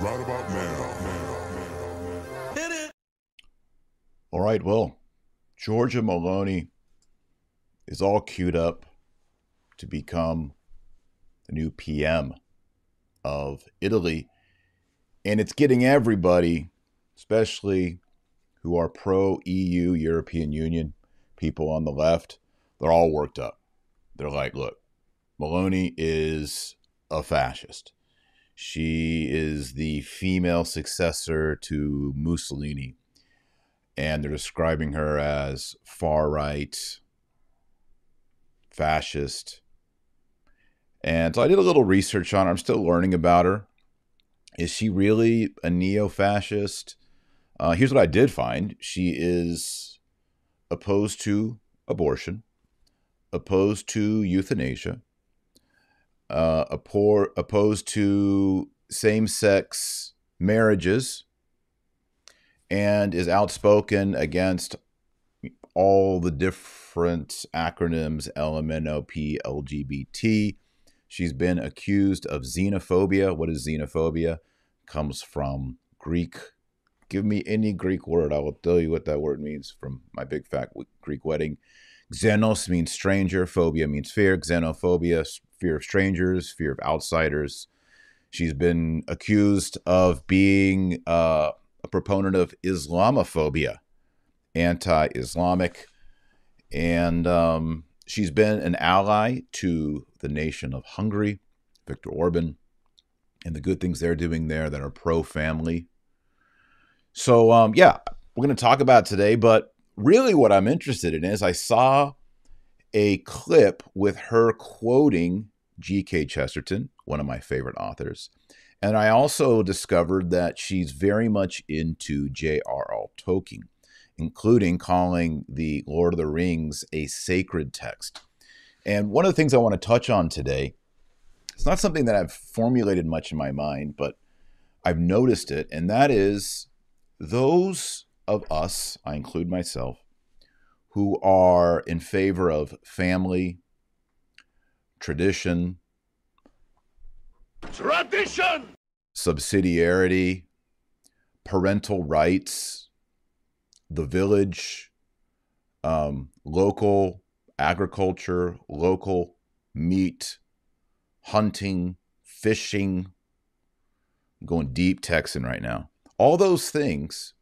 right about now. All right, well, Giorgia Meloni is all queued up to become the new PM of Italy. And it's getting everybody, especially who are pro EU, European Union people on the left, they're all worked up. They're like, look, Meloni is a fascist. She is the female successor to Mussolini. And they're describing her as far right, fascist. And so I did a little research on her. I'm still learning about her. Is she really a neo fascist? Uh, here's what I did find she is opposed to abortion, opposed to euthanasia, uh, opposed to same sex marriages, and is outspoken against all the different acronyms LMNOP, LGBT. She's been accused of xenophobia. What is xenophobia? Comes from Greek. Give me any Greek word. I will tell you what that word means from my big fat Greek wedding. Xenos means stranger. Phobia means fear. Xenophobia, fear of strangers, fear of outsiders. She's been accused of being uh, a proponent of Islamophobia, anti Islamic. And um, she's been an ally to the nation of Hungary, Viktor Orban, and the good things they're doing there that are pro family. So, um, yeah, we're going to talk about today, but really what I'm interested in is I saw a clip with her quoting G.K. Chesterton, one of my favorite authors. And I also discovered that she's very much into J.R.R. Tolkien, including calling the Lord of the Rings a sacred text. And one of the things I want to touch on today, it's not something that I've formulated much in my mind, but I've noticed it, and that is those of us, I include myself, who are in favor of family, tradition, Tradition! subsidiarity, parental rights, the village, um, local agriculture, local meat, hunting, fishing. I'm going deep Texan right now. All those things.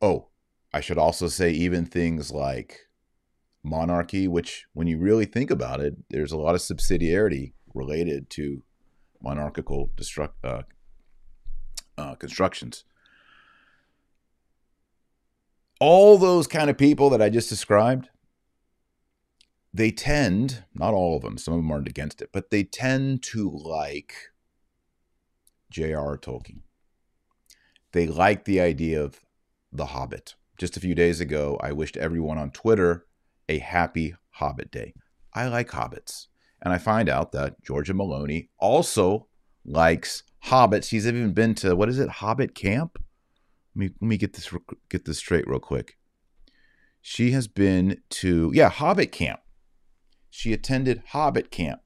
Oh, I should also say, even things like monarchy, which, when you really think about it, there's a lot of subsidiarity related to monarchical destruct, uh, uh, constructions. All those kind of people that I just described, they tend, not all of them, some of them aren't against it, but they tend to like J.R.R. Tolkien. They like the idea of The Hobbit. Just a few days ago, I wished everyone on Twitter a happy Hobbit day. I like hobbits. And I find out that Giorgia Meloni also likes hobbits. She's even been to what is it, Hobbit Camp? Let me let me get this get this straight real quick. She has been to yeah Hobbit Camp. She attended Hobbit Camp,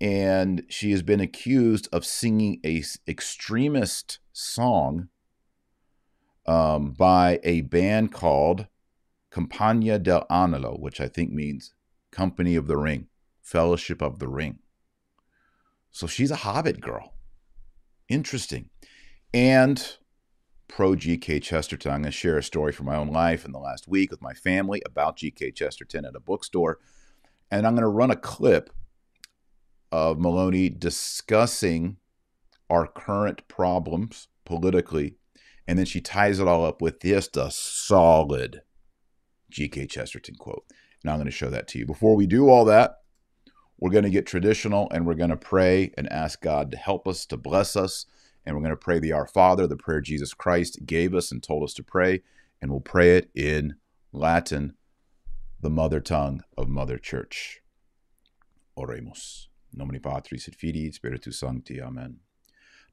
and she has been accused of singing a extremist song um, by a band called Compagnia dell'Anello, which I think means Company of the Ring. Fellowship of the Ring. So she's a Hobbit girl. Interesting. And pro G.K. Chesterton. I'm going to share a story from my own life in the last week with my family about G.K. Chesterton at a bookstore. And I'm going to run a clip of Meloni discussing our current problems politically. And then she ties it all up with just a solid G.K. Chesterton quote. And I'm going to show that to you. Before we do all that, we're going to get traditional and we're going to pray and ask God to help us, to bless us. And we're going to pray the Our Father, the prayer Jesus Christ gave us and told us to pray. And we'll pray it in Latin, the mother tongue of Mother Church. Oremus. Nomini Patris et Filii Spiritus Sancti. Amen.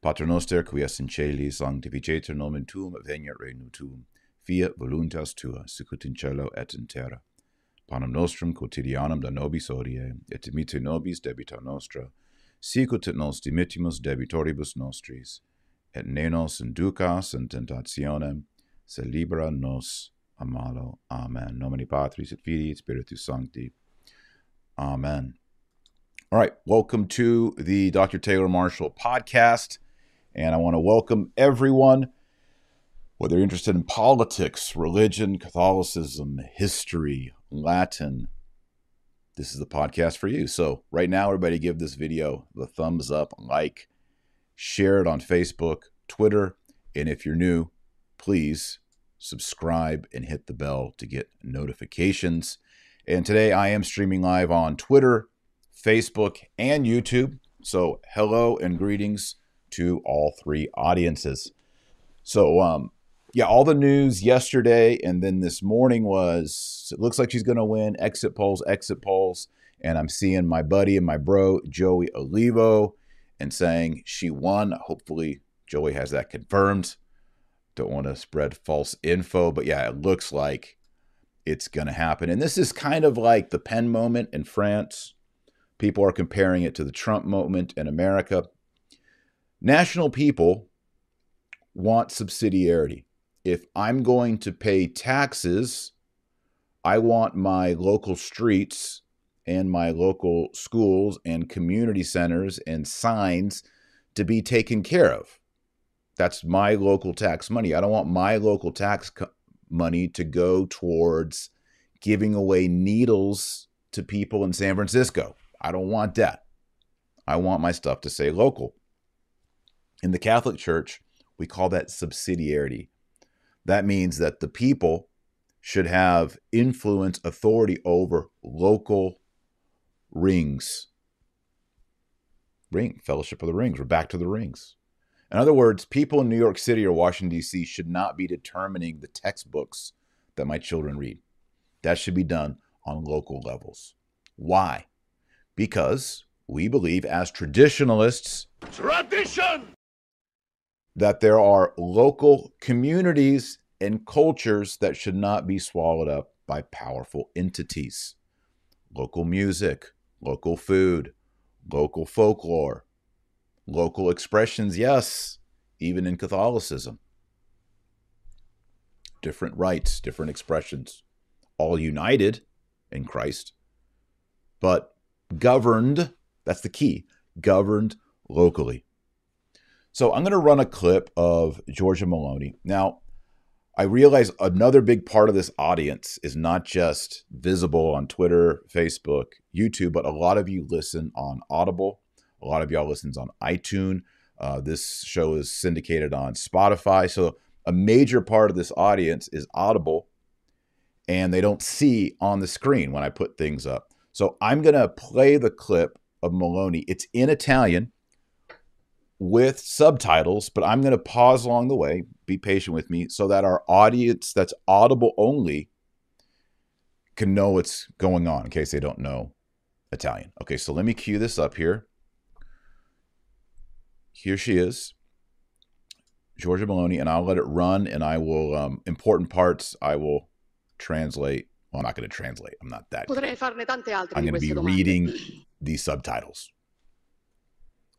Pater noster, qui es in celi, sanctificetur nomen tuum, veniat regnum tuum. Fiat voluntas tua, sicut in cielo et in terra. Panem nostrum quotidianum da nobis odie, et dimitte nobis debita nostra, sicut et nos dimittimus debitoribus nostris, et ne nos inducas in tentationem, se libera nos a malo. Amen. Nomini Patris et Filii et Spiritus Sancti. Amen. All right, welcome to the Dr. Taylor Marshall podcast. And I want to welcome everyone, whether you're interested in politics, religion, Catholicism, history, Latin, this is the podcast for you. So, right now, everybody give this video the thumbs up, like, share it on Facebook, Twitter, and if you're new, please subscribe and hit the bell to get notifications. And today I am streaming live on Twitter, Facebook, and YouTube. So, hello and greetings to all three audiences. So, um, yeah, all the news yesterday and then this morning was it looks like she's going to win. Exit polls, exit polls. And I'm seeing my buddy and my bro, Joey Olivo, and saying she won. Hopefully, Joey has that confirmed. Don't want to spread false info, but yeah, it looks like it's going to happen. And this is kind of like the Pen moment in France. People are comparing it to the Trump moment in America. National people want subsidiarity if I'm going to pay taxes, I want my local streets and my local schools and community centers and signs to be taken care of. That's my local tax money. I don't want my local tax co- money to go towards giving away needles to people in San Francisco. I don't want that. I want my stuff to say local. In the Catholic Church, we call that subsidiarity. That means that the people should have influence, authority over local rings. Ring, Fellowship of the Rings. We're back to the rings. In other words, people in New York City or Washington, D.C. should not be determining the textbooks that my children read. That should be done on local levels. Why? Because we believe, as traditionalists, tradition that there are local communities and cultures that should not be swallowed up by powerful entities. Local music, local food, local folklore, local expressions, yes, even in Catholicism. Different rites, different expressions, all united in Christ, but governed, that's the key, governed locally. So I'm going to run a clip of Giorgia Meloni. Now, I realize another big part of this audience is not just visible on Twitter, Facebook, YouTube, but a lot of you listen on Audible. A lot of y'all listens on iTunes. Uh, this show is syndicated on Spotify. So a major part of this audience is Audible, and they don't see on the screen when I put things up. So I'm going to play the clip of Meloni. It's in Italian with subtitles, but I'm going to pause along the way. Be patient with me so that our audience that's audible only can know what's going on in case they don't know Italian. Okay, so let me cue this up here. Here she is, Giorgia Meloni, and I'll let it run and I will, um, important parts, I will translate. Well, I'm not going to translate. I'm not that. I'm going to be reading these subtitles.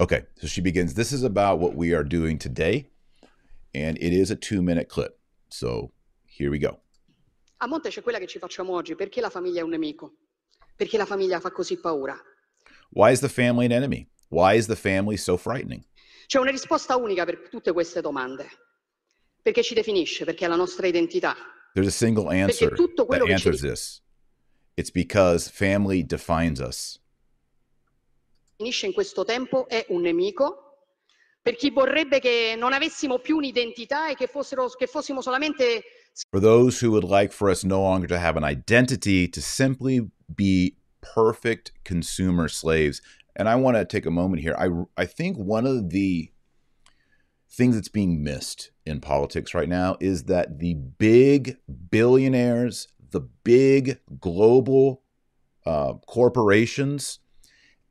Okay, so she begins. This is about what we are doing today, and it is a two minute clip. So here we go. A monte c'è quella che ci facciamo oggi. Perché la famiglia è un nemico? Perché la famiglia fa così paura? Why is the family an enemy? Why is the family so frightening? C'è una risposta unica per tutte queste domande. Perché ci definisce, perché è la nostra identità. There's a single answer that answers this. It's because family defines us finisce in questo tempo è un nemico. Per chi vorrebbe che non avessimo più un'identità e che, fossero, che fossimo solamente for those who would like for us no longer to have an identity to simply be perfect consumer slaves and i want to take a moment here i i think one of the things that's being missed in politics right now is that the big billionaires the big global uh, corporations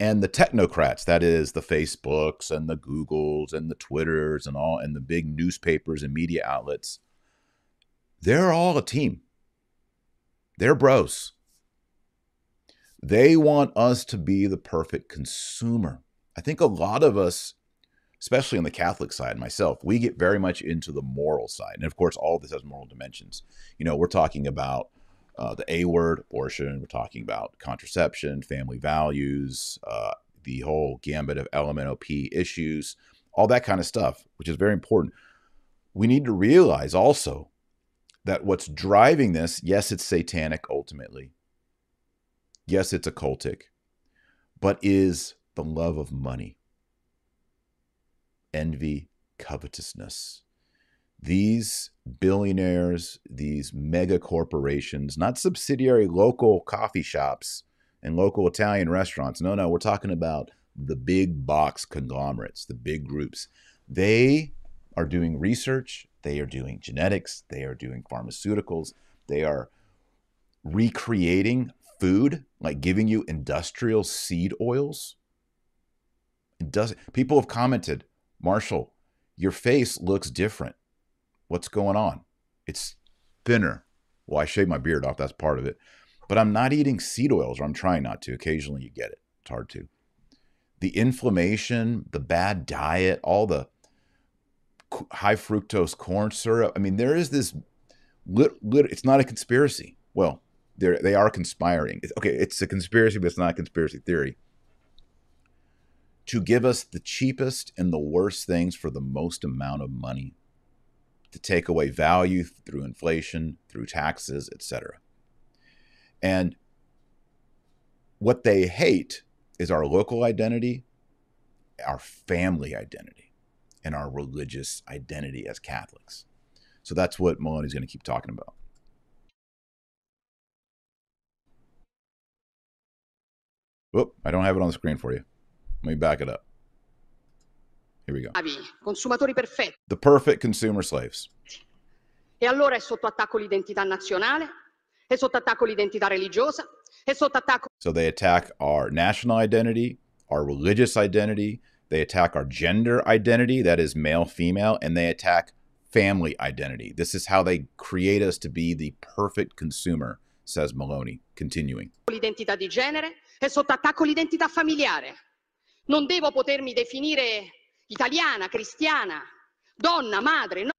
and the technocrats that is the facebooks and the googles and the twitters and all and the big newspapers and media outlets they're all a team they're bros they want us to be the perfect consumer I think a lot of us, especially on the Catholic side, myself, we get very much into the moral side. And of course, all of this has moral dimensions. You know, we're talking about uh, the A word, abortion, we're talking about contraception, family values, uh, the whole gambit of LMNOP issues, all that kind of stuff, which is very important. We need to realize also that what's driving this, yes, it's satanic ultimately. Yes, it's occultic, but is the love of money, envy, covetousness. These billionaires, these mega corporations, not subsidiary local coffee shops and local Italian restaurants. No, no, we're talking about the big box conglomerates, the big groups. They are doing research, they are doing genetics, they are doing pharmaceuticals, they are recreating food, like giving you industrial seed oils. It does people have commented, Marshall, your face looks different. What's going on? It's thinner. Well, I shave my beard off, that's part of it. But I'm not eating seed oils, or I'm trying not to. Occasionally you get it. It's hard to. The inflammation, the bad diet, all the high fructose corn syrup. I mean, there is this. Lit, lit, it's not a conspiracy. Well, they they are conspiring. It's, okay, it's a conspiracy, but it's not a conspiracy theory. To give us the cheapest and the worst things for the most amount of money, to take away value through inflation, through taxes, etc. And what they hate is our local identity, our family identity, and our religious identity as Catholics. So that's what Meloni's going to keep talking about. Whoop, I don't have it on the screen for you. Let me back it up. Here we go. Consumatori perfetti. The perfect consumer slaves. E allora è sotto attacco l'identità nazionale, è sotto attacco l'identità religiosa, è sotto attacco. So they attack our national identity, our religious identity, they attack our gender identity, that is male, female, and they attack family identity. This is how they create us to be the perfect consumer, says Meloni, continuing. L'identità di genere, è sotto attacco l'identità familiare. Non devo potermi definire italiana, cristiana, donna, madre. No.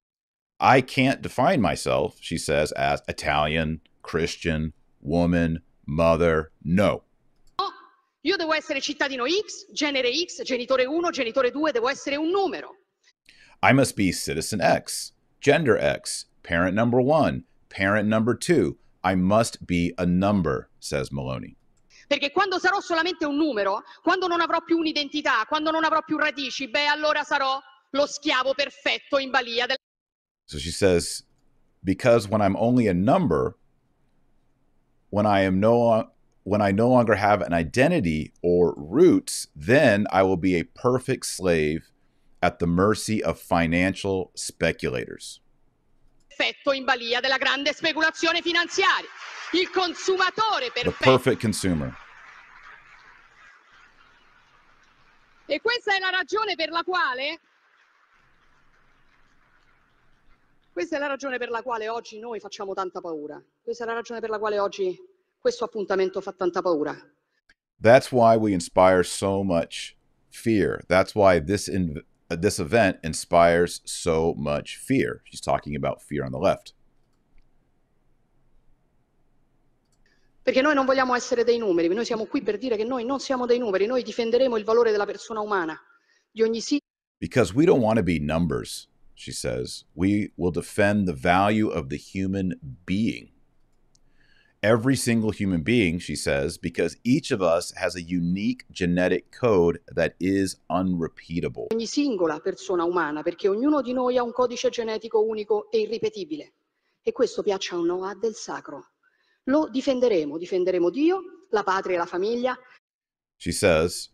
I can't define myself, she says, as Italian, Christian, woman, mother. No. no. Io devo essere cittadino X, genere X, genitore 1, genitore 2, devo essere un numero. I must be citizen X, gender X, parent number 1, parent number 2. I must be a number, says Meloni. Perché quando sarò solamente un numero, quando non avrò più un'identità, quando non avrò più radici, beh, allora sarò lo schiavo perfetto in balia del... So she says, because when I'm only a number, when I am no when I no longer have an identity or roots, then I will be a perfect slave at the mercy of financial speculators. Perfetto in balia della grande speculazione finanziaria. Il consumatore perfetto. The perfect consumer. E questa è la ragione per la quale Questa è la ragione per la quale oggi noi facciamo tanta paura. Questa è la ragione per la quale oggi questo appuntamento fa tanta paura. That's why we inspire so much fear. That's why this in, this event inspires so much fear. She's talking about fear on the left. Perché noi non vogliamo essere dei numeri, noi siamo qui per dire che noi non siamo dei numeri, noi difenderemo il valore della persona umana, di ogni singolo. Because we don't want to be numbers, she says. We will defend the value of the human being. Every single human being, she says, because each of us has a unique genetic code that is unrepeatable. Ogni singola persona umana, perché ognuno di noi ha un codice genetico unico e irripetibile. E questo piaccia o no ha del sacro. Lo difenderemo, difenderemo Dio, la patria e la famiglia. She says,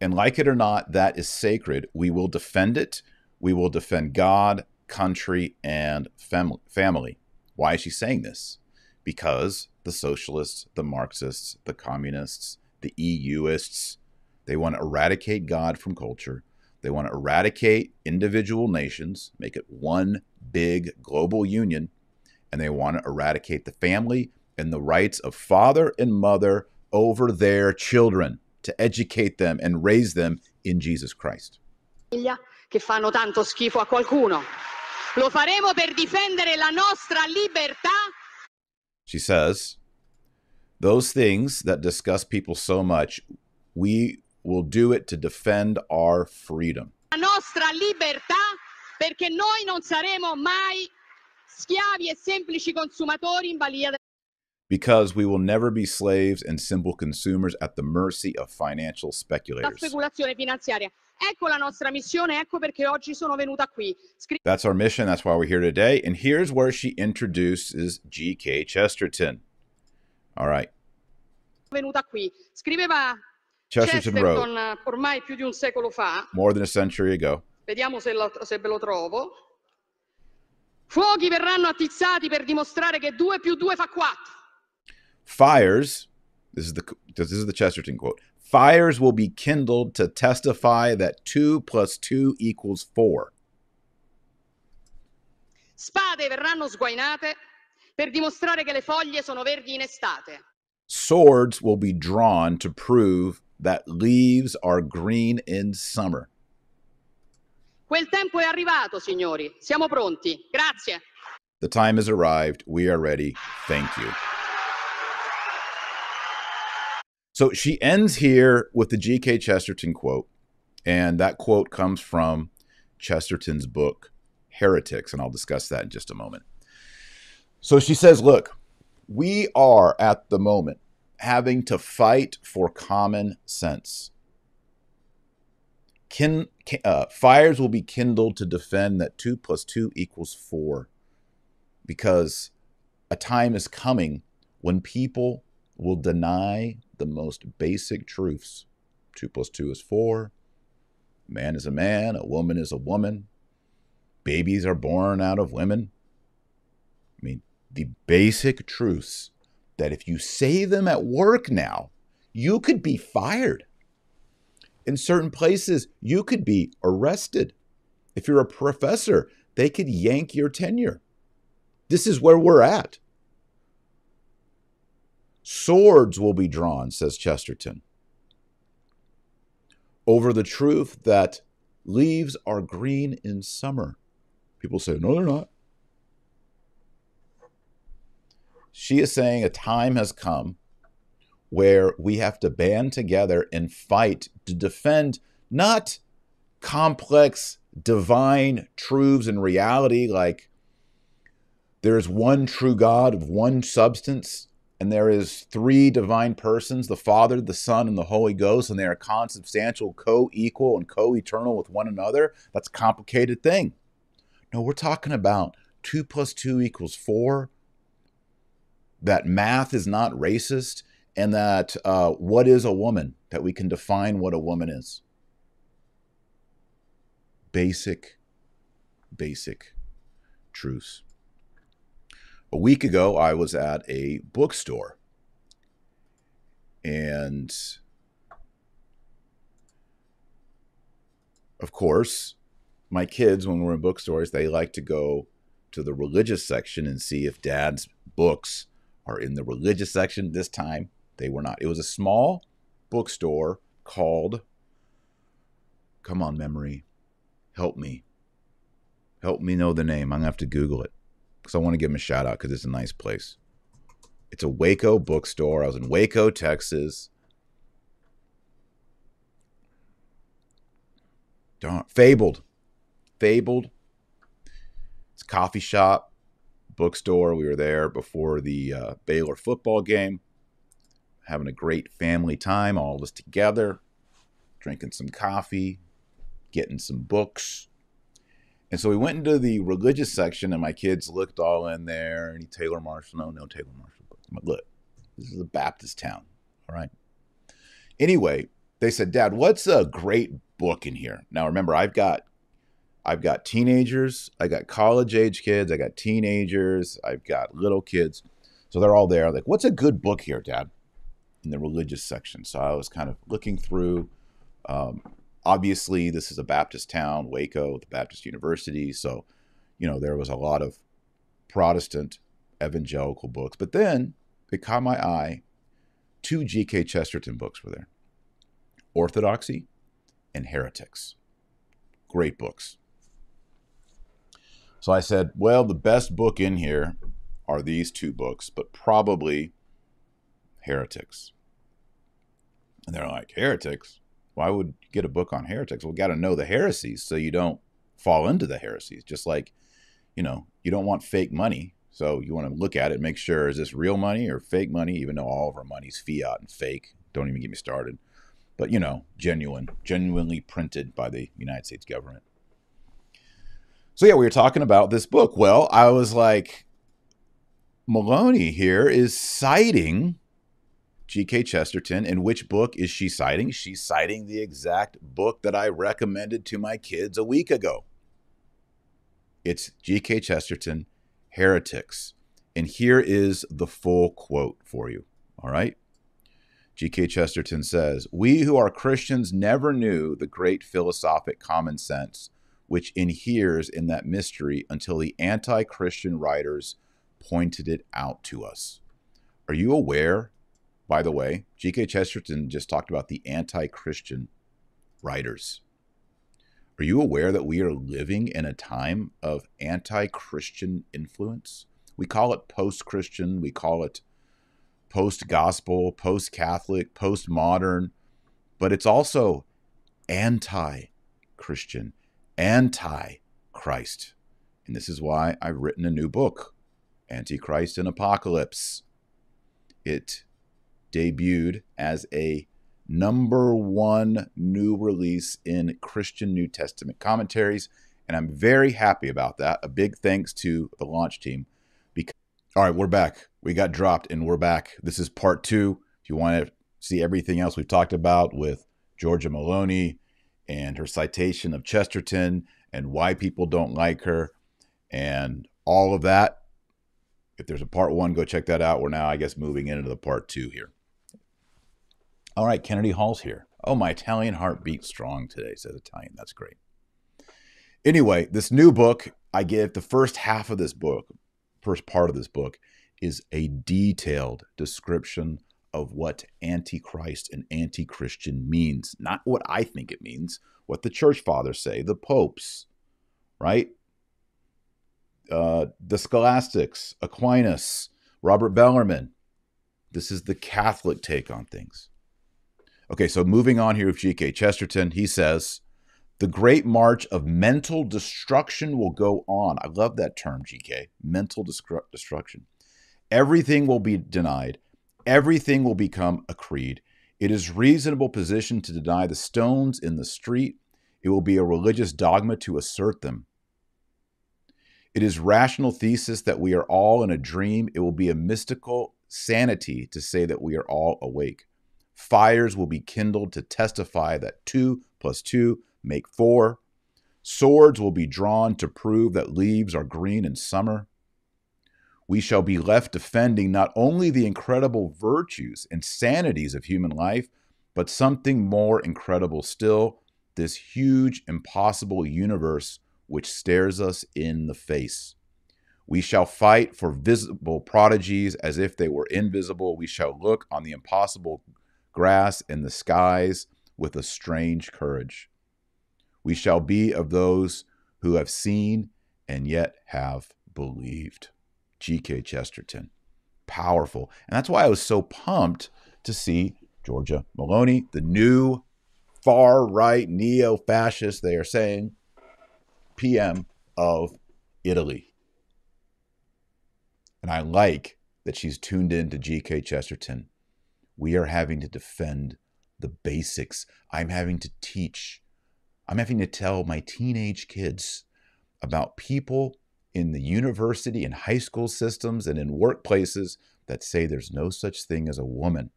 and like it or not, that is sacred. We will defend it. We will defend God, country, and fam- family. Why is she saying this? Because the socialists, the Marxists, the communists, the EUists, they want to eradicate God from culture. They want to eradicate individual nations, make it one big global union and they want to eradicate the family and the rights of father and mother over their children. to educate them and raise them in Jesus Christ. Che fanno tanto schifo a qualcuno. Lo faremo per difendere la nostra libertà. She says, those things that disgust people so much, we will do it to defend our freedom. La nostra libertà perché noi non saremo mai schiavi e semplici consumatori in balia because we will never be slaves and simple consumers at the mercy of financial speculators. Ecco la nostra missione, ecco perché oggi sono venuta qui. Scri- That's our mission, that's why we're here today. And here's where she introduces G.K. Chesterton. All right. Venuta qui. Scriveva Chesterton, Chesterton wrote ormai più di un secolo fa. More than a century ago. Vediamo se, la, se ve lo trovo. Fuochi verranno attizzati per dimostrare che 2 più 2 fa 4. Fires, this is the this is the Chesterton quote. Fires will be kindled to testify that 2 plus 2 equals 4. Spade verranno sguainate per dimostrare che le foglie sono verdi in estate. Swords will be drawn to prove that leaves are green in summer. Quel tempo è arrivato, signori. Siamo pronti. Grazie. The time has arrived. We are ready. Thank you. So she ends here with the G.K. Chesterton quote. And that quote comes from Chesterton's book, Heretics. And I'll discuss that in just a moment. So she says, Look, we are at the moment having to fight for common sense. Kin, uh, fires will be kindled to defend that 2 plus 2 equals 4 because a time is coming when people will deny the most basic truths. Two plus two is four. Man is a man, a woman is a woman. Babies are born out of women. I mean, the basic truths that if you say them at work now, you could be fired. In certain places, you could be arrested. If you're a professor, they could yank your tenure. This is where we're at. Swords will be drawn, says Chesterton, over the truth that leaves are green in summer. People say, no, they're not. She is saying a time has come where we have to band together and fight to defend not complex divine truths and reality like there's one true God of one substance and there is three divine persons the father the son and the holy ghost and they are consubstantial co-equal and co-eternal with one another. That's a complicated thing. No we're talking about 2 plus 2 equals 4 that math is not racist and that uh, what is a woman? That we can define what a woman is. Basic basic truths. A week ago, I was at a bookstore. And of course, my kids, when we're in bookstores, they like to go to the religious section and see if dad's books are in the religious section. This time, they were not. It was a small bookstore called, come on, memory, help me. Help me know the name. I'm going to have to Google it because I want to give them a shout out because it's a nice place. It's a Waco bookstore. I was in Waco, Texas. Darn, Fabled. Fabled. It's coffee shop, bookstore. We were there before the uh, Baylor football game, having a great family time, all of us together, drinking some coffee, getting some books. And so we went into the religious section, and my kids looked all in there. Any Taylor Marshall? No, no Taylor Marshall books. But look, this is a Baptist town. All right. Anyway, they said, Dad, what's a great book in here? Now remember, I've got I've got teenagers, I got college age kids, I got teenagers, I've got little kids. So they're all there. Like, what's a good book here, Dad? In the religious section. So I was kind of looking through. Um, obviously this is a Baptist town, Waco, the Baptist University. So, you know, there was a lot of Protestant evangelical books. But then it caught my eye. Two G.K. Chesterton books were there. Orthodoxy and Heretics. Great books. So I said, well, the best book in here are these two books, but probably Heretics. And they're like, Heretics? Why would you get a book on heretics? Well, got to know the heresies so you don't fall into the heresies. Just like, you know, you don't want fake money. So you want to look at it, make sure is this real money or fake money, even though all of our money's fiat and fake. Don't even get me started. But, you know, genuine, genuinely printed by the United States government. So, yeah, we were talking about this book. Well, I was like, Meloni here is citing G.K. Chesterton. And which book is she citing? She's citing the exact book that I recommended to my kids a week ago. It's G.K. Chesterton, Heretics. And here is the full quote for you. All right. G.K. Chesterton says, We who are Christians never knew the great philosophic common sense which inheres in that mystery until the anti Christian writers pointed it out to us. Are you aware by the way, G.K. Chesterton just talked about the anti Christian writers. Are you aware that we are living in a time of anti Christian influence? We call it post Christian, we call it post gospel, post Catholic, post modern, but it's also anti Christian, anti Christ. And this is why I've written a new book, Antichrist and Apocalypse. It debuted as a number one new release in Christian New Testament commentaries. And I'm very happy about that. A big thanks to the launch team. Because all right, we're back. We got dropped and we're back. This is part two. If you want to see everything else we've talked about with Giorgia Meloni and her citation of Chesterton and why people don't like her and all of that. If there's a part one, go check that out. We're now, I guess, moving into the part two here. All right, Kennedy Hall's here. Oh, my Italian heart beats strong today, says Italian. That's great. Anyway, this new book, I give the first half of this book, first part of this book, is a detailed description of what antichrist and anti-christian means not what i think it means what the church fathers say the popes right uh, the scholastics aquinas robert bellarmine this is the catholic take on things Okay, so moving on here with G.K. Chesterton, he says, the great march of mental destruction will go on. I love that term, GK. Mental destru- destruction. Everything will be denied. Everything will become a creed. It is reasonable position to deny the stones in the street. It will be a religious dogma to assert them. It is rational thesis that we are all in a dream. It will be a mystical sanity to say that we are all awake. Fires will be kindled to testify that two plus two make four. Swords will be drawn to prove that leaves are green in summer. We shall be left defending not only the incredible virtues and sanities of human life, but something more incredible still this huge, impossible universe which stares us in the face. We shall fight for visible prodigies as if they were invisible. We shall look on the impossible grass, and the skies with a strange courage. We shall be of those who have seen and yet have believed. G.K. Chesterton. Powerful. And that's why I was so pumped to see Giorgia Meloni, the new far right neo fascist, they are saying, PM of Italy. And I like that she's tuned in to G.K. Chesterton we are having to defend the basics. I'm having to teach. I'm having to tell my teenage kids about people in the university and high school systems and in workplaces that say there's no such thing as a woman,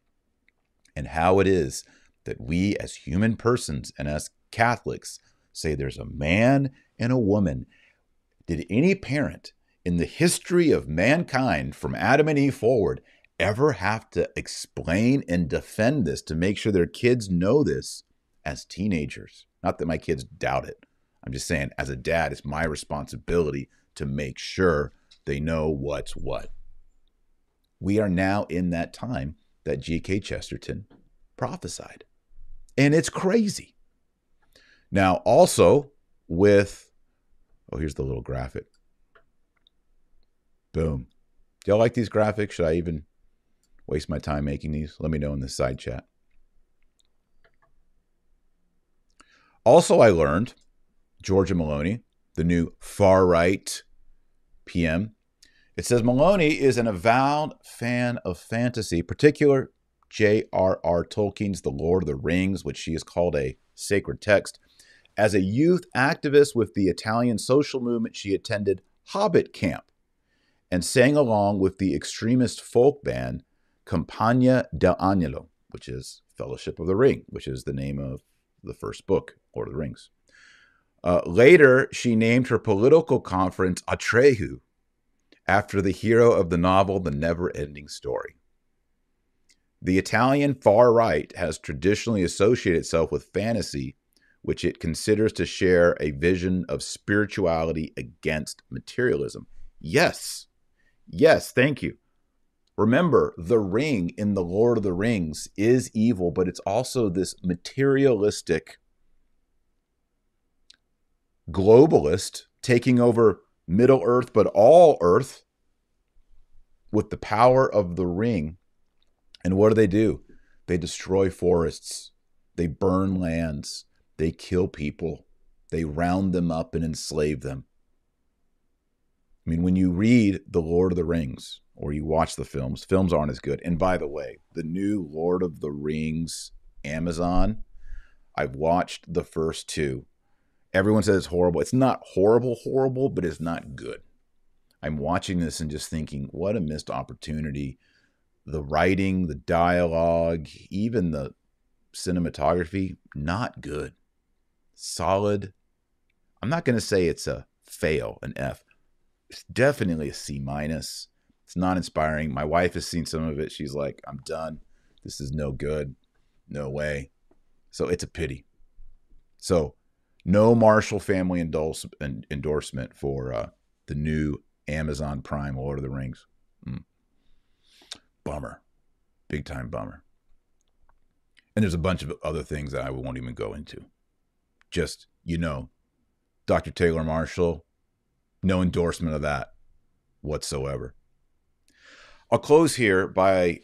and how it is that we, as human persons and as Catholics, say there's a man and a woman. Did any parent in the history of mankind from Adam and Eve forward ever have to explain and defend this to make sure their kids know this as teenagers. Not that my kids doubt it. I'm just saying, as a dad, it's my responsibility to make sure they know what's what. We are now in that time that G.K. Chesterton prophesied. And it's crazy. Now, also with, oh, here's the little graphic. Boom. Do y'all like these graphics? Should I even waste my time making these? Let me know in the side chat. Also, I learned Giorgia Meloni, the new far right PM. It says Meloni is an avowed fan of fantasy, particular J.R.R. Tolkien's The Lord of the Rings, which she has called a sacred text. As a youth activist with the Italian social movement, she attended Hobbit Camp and sang along with the extremist folk band Compagnia dell'Anello, which is Fellowship of the Ring, which is the name of the first book, Lord of the Rings. Uh, later, she named her political conference Atreyu after the hero of the novel The Never Ending Story. The Italian far right has traditionally associated itself with fantasy, which it considers to share a vision of spirituality against materialism. Yes, yes, thank you. Remember, the ring in The Lord of the Rings is evil, but it's also this materialistic globalist taking over Middle Earth, but all Earth with the power of the ring. And what do they do? They destroy forests, they burn lands, they kill people, they round them up and enslave them. I mean, when you read The Lord of the Rings or you watch the films, films aren't as good. And by the way, the new Lord of the Rings Amazon, I've watched the first two. Everyone says it's horrible. It's not horrible, horrible, but it's not good. I'm watching this and just thinking, what a missed opportunity. The writing, the dialogue, even the cinematography, not good. Solid. I'm not going to say it's a fail, an F. It's definitely a C minus. It's not inspiring. My wife has seen some of it. She's like, I'm done. This is no good. No way. So it's a pity. So no Marshall family endorse, endorsement for uh, the new Amazon Prime Lord of the Rings. Mm. Bummer. Big time bummer. And there's a bunch of other things that I won't even go into. Just, you know, Dr. Taylor Marshall, no endorsement of that whatsoever. I'll close here by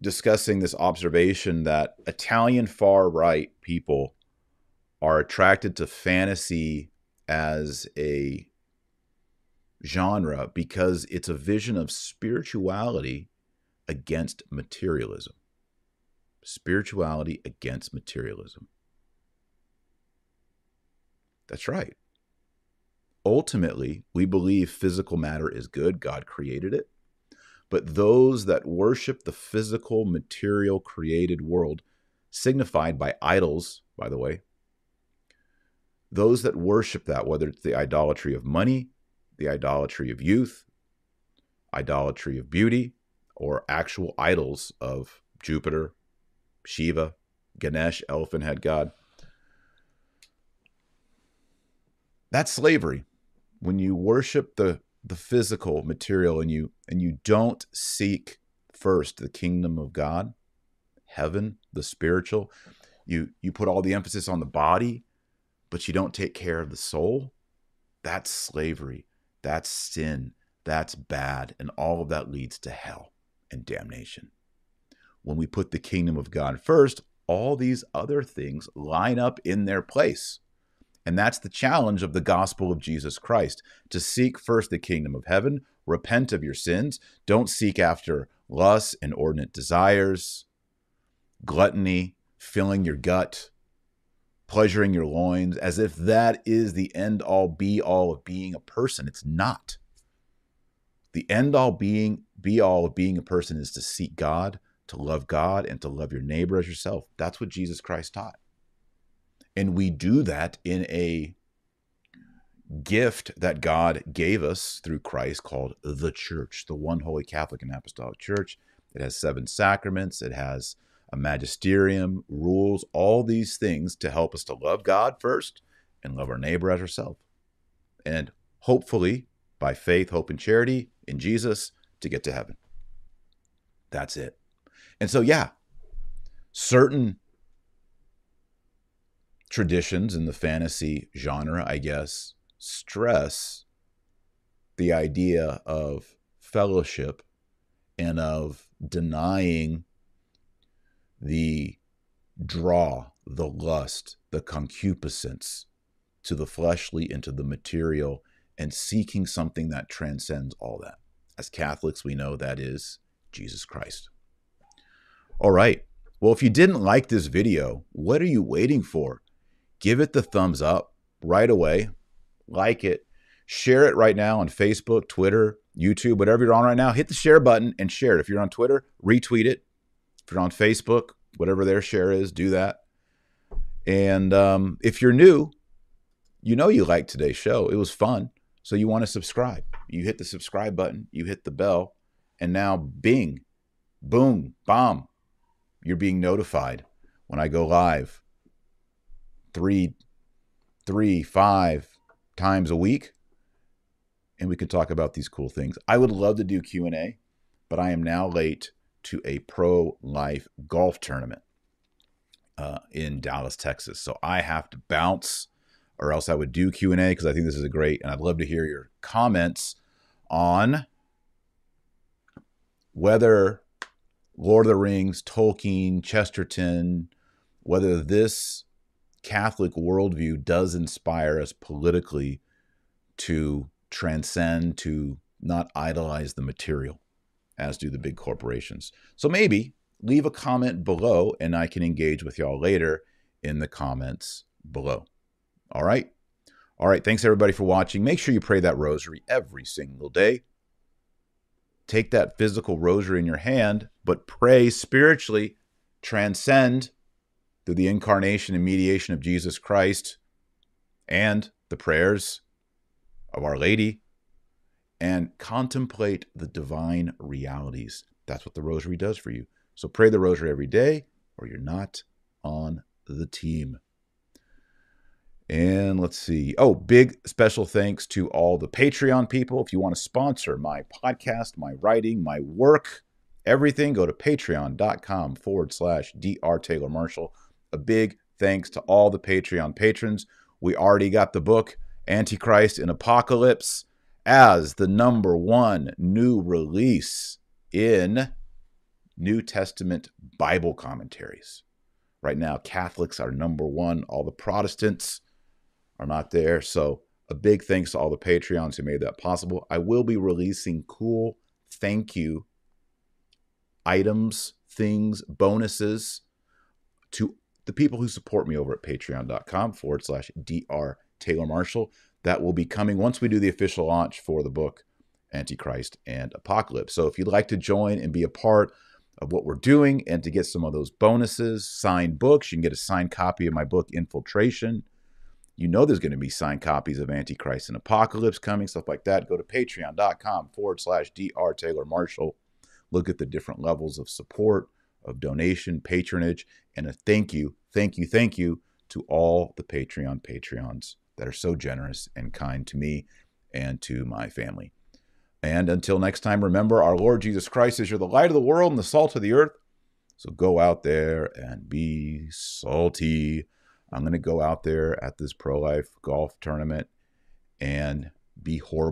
discussing this observation that Italian far right people are attracted to fantasy as a genre because it's a vision of spirituality against materialism. Spirituality against materialism. That's right. Ultimately, we believe physical matter is good, God created it. But those that worship the physical, material, created world, signified by idols, by the way, those that worship that, whether it's the idolatry of money, the idolatry of youth, idolatry of beauty, or actual idols of Jupiter, Shiva, Ganesh, elephant head god. That's slavery. When you worship the the physical material and you and you don't seek first the kingdom of God, heaven, the spiritual, you you put all the emphasis on the body but you don't take care of the soul, that's slavery. That's sin. That's bad. And all of that leads to hell and damnation. When we put the kingdom of God first, all these other things line up in their place. And that's the challenge of the gospel of Jesus Christ to seek first the kingdom of heaven, repent of your sins, don't seek after lusts, inordinate desires, gluttony, filling your gut, pleasuring your loins, as if that is the end all be all of being a person. It's not. The end all being be all of being a person is to seek God, to love God, and to love your neighbor as yourself. That's what Jesus Christ taught. And we do that in a gift that God gave us through Christ called the church, the one holy Catholic and Apostolic Church. It has seven sacraments, it has a magisterium, rules, all these things to help us to love God first and love our neighbor as ourselves. And hopefully, by faith, hope, and charity in Jesus, to get to heaven. That's it. And so, yeah, certain traditions in the fantasy genre, I guess, stress the idea of fellowship and of denying the draw, the lust, the concupiscence to the fleshly and to the material, and seeking something that transcends all that. As Catholics, we know that is Jesus Christ. All right. Well, if you didn't like this video, what are you waiting for? Give it the thumbs up right away. Like it. Share it right now on Facebook, Twitter, YouTube, whatever you're on right now. Hit the share button and share it. If you're on Twitter, retweet it. If you're on Facebook, whatever their share is, do that. And um, if you're new, you know you liked today's show. It was fun. So you want to subscribe. You hit the subscribe button, you hit the bell, and now bing, boom, bomb, you're being notified when I go live three, three, five times a week. And we can talk about these cool things. I would love to do Q&A, but I am now late to a pro-life golf tournament uh, in Dallas, Texas. So I have to bounce or else I would do Q&A because I think this is a great and I'd love to hear your comments on whether Lord of the Rings, Tolkien, Chesterton, whether this Catholic worldview does inspire us politically to transcend, to not idolize the material as do the big corporations. So maybe leave a comment below and I can engage with y'all later in the comments below. All right. All right. Thanks everybody for watching. Make sure you pray that rosary every single day. Take that physical rosary in your hand, but pray spiritually, transcend through the incarnation and mediation of Jesus Christ and the prayers of Our Lady and contemplate the divine realities. That's what the rosary does for you. So pray the rosary every day or you're not on the team. And let's see. Oh, big special thanks to all the Patreon people. If you want to sponsor my podcast, my writing, my work, everything, go to patreon.com forward slash Dr. Taylor Marshall. A big thanks to all the Patreon patrons. We already got the book, Antichrist and Apocalypse, as the number one new release in New Testament Bible commentaries. Right now, Catholics are number one. All the Protestants are not there. So a big thanks to all the Patreons who made that possible. I will be releasing cool thank you items, things, bonuses to the people who support me over at patreon.com forward slash dr Taylor Marshall. That will be coming once we do the official launch for the book Antichrist and Apocalypse. So if you'd like to join and be a part of what we're doing and to get some of those bonuses, signed books, you can get a signed copy of my book Infiltration you know there's going to be signed copies of Antichrist and Apocalypse coming, stuff like that. Go to patreon.com forward slash Dr. Taylor Marshall. Look at the different levels of support, of donation, patronage, and a thank you, thank you, thank you to all the Patreon Patreons that are so generous and kind to me and to my family. And until next time, remember our Lord Jesus Christ is you're the light of the world and the salt of the earth. So go out there and be salty. I'm going to go out there at this pro life golf tournament and be horrible